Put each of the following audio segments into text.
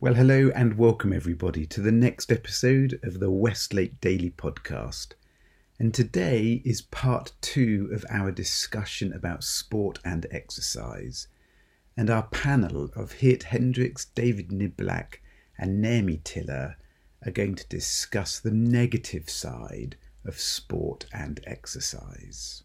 Well, hello and welcome everybody to the next episode of the Westlake Daily Podcast. And today is part two of our discussion about sport and exercise. And our panel of Geert Hendricks, David Niblack, and Naomi Tiller are going to discuss the negative side of sport and exercise.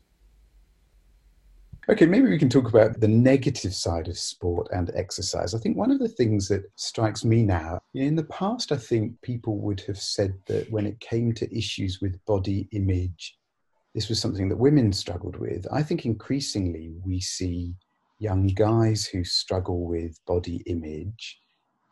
Okay, maybe we can talk about the negative side of sport and exercise. I think one of the things that strikes me now, in the past, I think people would have said that when it came to issues with body image, this was something that women struggled with. I think increasingly we see young guys who struggle with body image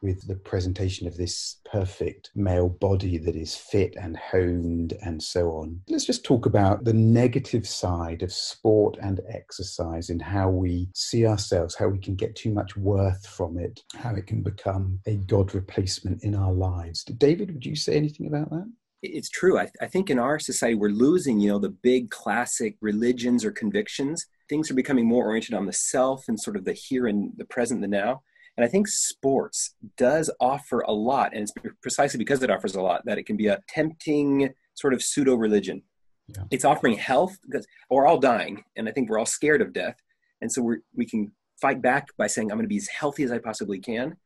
with the presentation of this perfect male body that is fit and honed and so on. Let's just talk about the negative side of sport and exercise and how we see ourselves, how we can get too much worth from it, how it can become a God replacement in our lives. David, would you say anything about that? it's true. I, I, think in our society, we're losing, you know, the big classic religions or convictions. Things are becoming more oriented on the self and sort of the here and the present, the now. And I think sports does offer a lot, and it's precisely because it offers a lot that it can be a tempting sort of pseudo religion. Yeah. It's offering health because we're all dying, and I think we're all scared of death, and so we we can fight back by saying I'm going to be as healthy as I possibly can.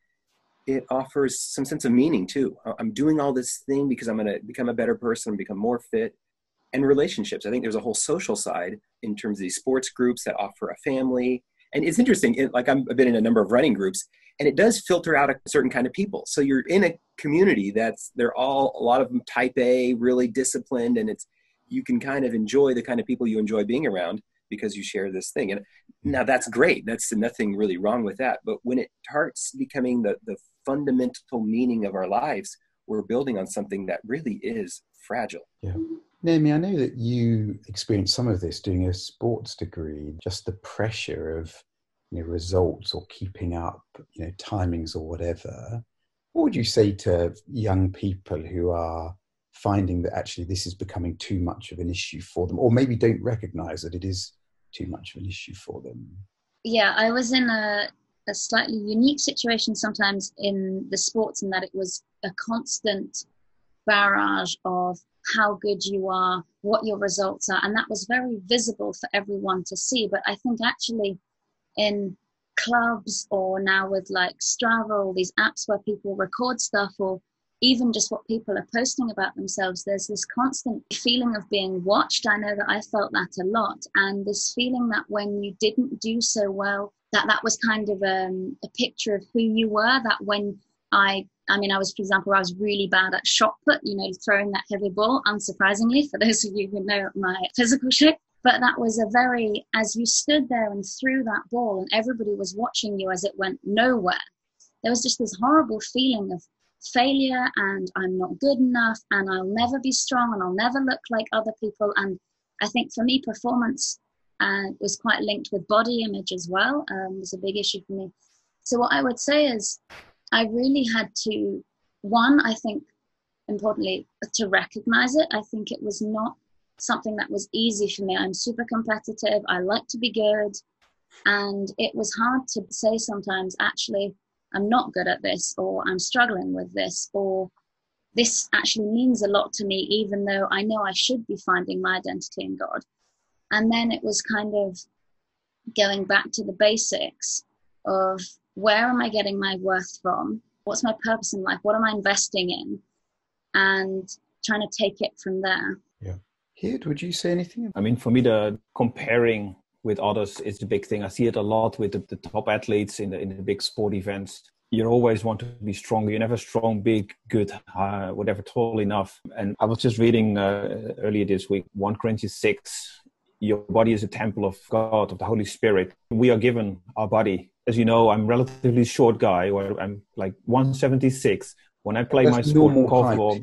It offers some sense of meaning too. I'm doing all this thing because I'm going to become a better person, become more fit, and relationships. I think there's a whole social side in terms of these sports groups that offer a family and it's interesting, it, like i have been in a number of running groups, and it does filter out a certain kind of people. So you're in a community that's they're all a lot of them type A, really disciplined, and it's you can kind of enjoy the kind of people you enjoy being around because you share this thing. And now that's great. That's nothing really wrong with that. But when it starts becoming the the fundamental meaning of our lives, we're building on something that really is fragile. Yeah. Naomi, I know that you experienced some of this doing a sports degree, just the pressure of you know, results or keeping up, you know, timings or whatever. What would you say to young people who are finding that actually this is becoming too much of an issue for them, or maybe don't recognize that it is too much of an issue for them? Yeah, I was in a, a slightly unique situation sometimes in the sports in that it was a constant barrage of how good you are, what your results are. And that was very visible for everyone to see. But I think actually in clubs or now with like Strava, all these apps where people record stuff or even just what people are posting about themselves, there's this constant feeling of being watched. I know that I felt that a lot. And this feeling that when you didn't do so well, that that was kind of um, a picture of who you were, that when I I mean, I was, for example, I was really bad at shot put, you know, throwing that heavy ball, unsurprisingly, for those of you who know my physical shape. But that was a very, as you stood there and threw that ball and everybody was watching you as it went nowhere, there was just this horrible feeling of failure and I'm not good enough and I'll never be strong and I'll never look like other people. And I think for me, performance uh, was quite linked with body image as well, um, was a big issue for me. So, what I would say is, I really had to, one, I think, importantly, to recognize it. I think it was not something that was easy for me. I'm super competitive. I like to be good. And it was hard to say sometimes, actually, I'm not good at this, or I'm struggling with this, or this actually means a lot to me, even though I know I should be finding my identity in God. And then it was kind of going back to the basics of where am I getting my worth from? What's my purpose in life? What am I investing in? And trying to take it from there. Yeah. Geert, would you say anything? I mean, for me, the comparing with others is the big thing. I see it a lot with the, the top athletes in the in the big sport events. You always want to be stronger. You're never strong, big, good, uh, whatever, tall enough. And I was just reading uh, earlier this week, 1 Corinthians 6. Your body is a temple of God, of the Holy Spirit. We are given our body as you know, I'm relatively short guy, or I'm like 176. When I play that's my sport korfball,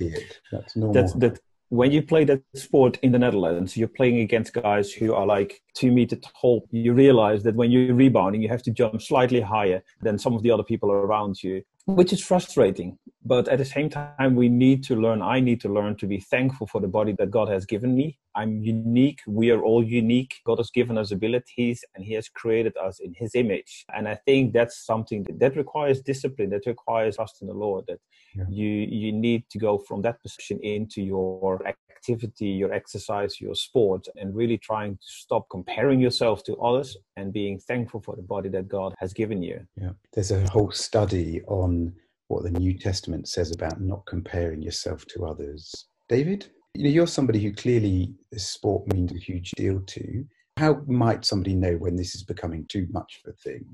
that's, that's that. When you play that sport in the Netherlands, you're playing against guys who are like two meter tall. You realize that when you're rebounding, you have to jump slightly higher than some of the other people around you, which is frustrating but at the same time we need to learn i need to learn to be thankful for the body that god has given me. I'm unique. We are all unique. God has given us abilities and he has created us in his image. And i think that's something that, that requires discipline that requires trust in the lord that yeah. you you need to go from that position into your activity your exercise your sport and really trying to stop comparing yourself to others and being thankful for the body that god has given you. Yeah. There's a whole study on what the New Testament says about not comparing yourself to others. David, you know, you're somebody who clearly sport means a huge deal to. How might somebody know when this is becoming too much of a thing?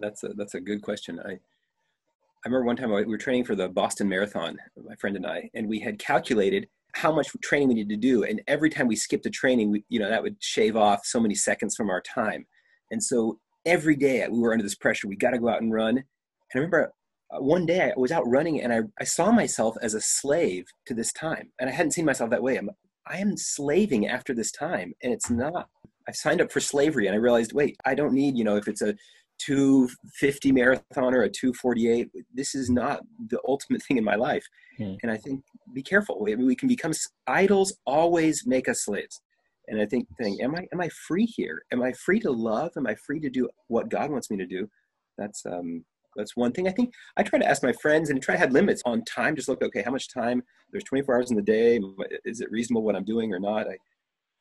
That's a that's a good question. I I remember one time we were training for the Boston Marathon, my friend and I, and we had calculated how much training we needed to do, and every time we skipped a training, we, you know, that would shave off so many seconds from our time. And so every day we were under this pressure. We got to go out and run. And I remember one day I was out running and I, I saw myself as a slave to this time. And I hadn't seen myself that way. I'm, I am slaving after this time. And it's not, I signed up for slavery and I realized, wait, I don't need, you know, if it's a 250 marathon or a 248, this is not the ultimate thing in my life. Hmm. And I think be careful. I mean, we can become idols, always make us slaves. And I think, think, am I am I free here? Am I free to love? Am I free to do what God wants me to do? That's um, that's one thing. I think I try to ask my friends and try to have limits on time. Just look, okay, how much time? There's 24 hours in the day. Is it reasonable what I'm doing or not? I,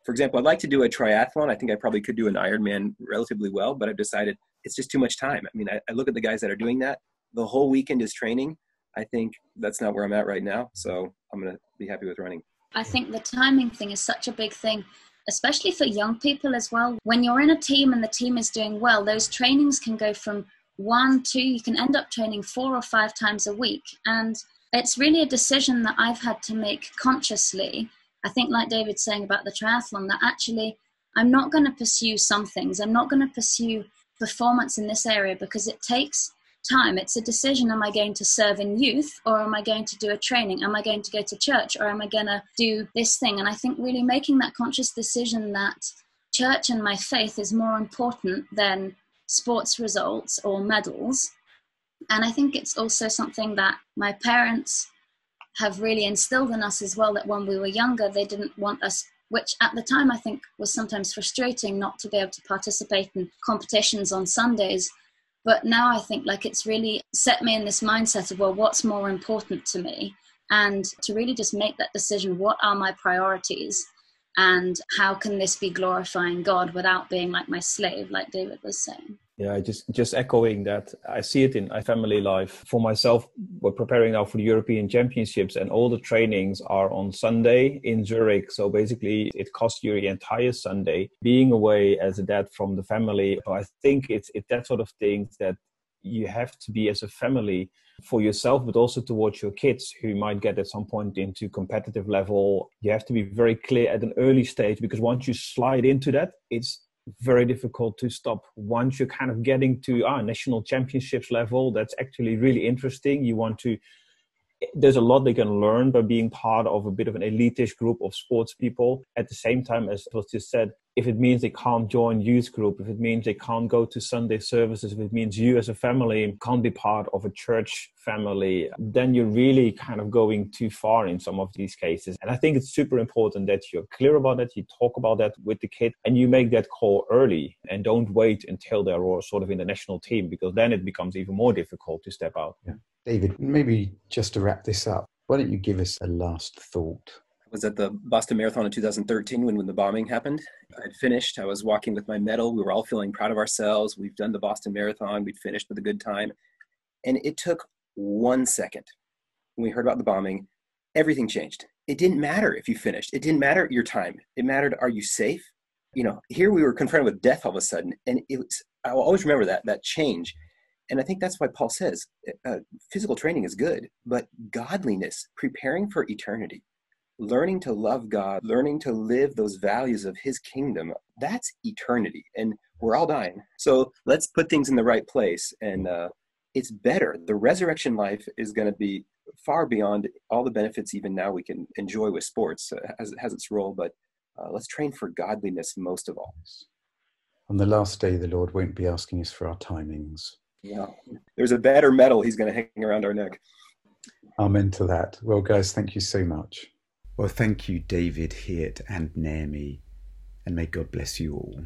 for example, I'd like to do a triathlon. I think I probably could do an Ironman relatively well, but I've decided it's just too much time. I mean, I, I look at the guys that are doing that. The whole weekend is training. I think that's not where I'm at right now. So I'm going to be happy with running. I think the timing thing is such a big thing especially for young people as well. When you're in a team and the team is doing well, those trainings can go from one, two, you can end up training four or five times a week. And it's really a decision that I've had to make consciously. I think, like David's saying about the triathlon, that actually I'm not going to pursue some things. I'm not going to pursue performance in this area because it takes time. It's a decision am I going to serve in youth or am I going to do a training? Am I going to go to church or am I going to do this thing? And I think really making that conscious decision that church and my faith is more important than sports results or medals. And I think it's also something that my parents have really instilled in us as well that when we were younger, they didn't want us, which at the time I think was sometimes frustrating not to be able to participate in competitions on Sundays. But now I think like it's really set me in this mindset of, well, what's more important to me? And to really just make that decision what are my priorities? And how can this be glorifying god without being like my slave like david was saying? Yeah just just echoing that i see it in my family life. For myself we're preparing now for the european championships and all the trainings are on sunday in zurich. So basically it costs you the entire sunday being away as a dad from the family. So i think it's it that sort of things that you have to be as a family for yourself, but also towards your kids who might get at some point into competitive level. You have to be very clear at an early stage because once you slide into that, it's very difficult to stop. Once you're kind of getting to our ah, national championships level, that's actually really interesting. You want to there's a lot they can learn by being part of a bit of an elitist group of sports people. At the same time, as was just said, if it means they can't join youth group, if it means they can't go to Sunday services, if it means you as a family can't be part of a church family, then you're really kind of going too far in some of these cases. And I think it's super important that you're clear about that, you talk about that with the kid, and you make that call early and don't wait until they're all sort of in the national team because then it becomes even more difficult to step out. Yeah. David, maybe just to wrap this up, why don't you give us a last thought? Was at the Boston Marathon in 2013 when, when the bombing happened. I'd finished. I was walking with my medal. We were all feeling proud of ourselves. We've done the Boston Marathon. We'd finished with a good time. And it took one second. When we heard about the bombing, everything changed. It didn't matter if you finished. It didn't matter your time. It mattered, are you safe? You know, here we were confronted with death all of a sudden. And it was, I will always remember that, that change and I think that's why Paul says uh, physical training is good, but godliness, preparing for eternity, learning to love God, learning to live those values of his kingdom, that's eternity. And we're all dying. So let's put things in the right place. And uh, it's better. The resurrection life is going to be far beyond all the benefits even now we can enjoy with sports uh, as it has its role, but uh, let's train for godliness most of all. On the last day, the Lord won't be asking us for our timings yeah. There's a better medal he's going to hang around our neck. Amen to that. Well, guys, thank you so much. Well, thank you, David, Geert, and Naomi, and may God bless you all.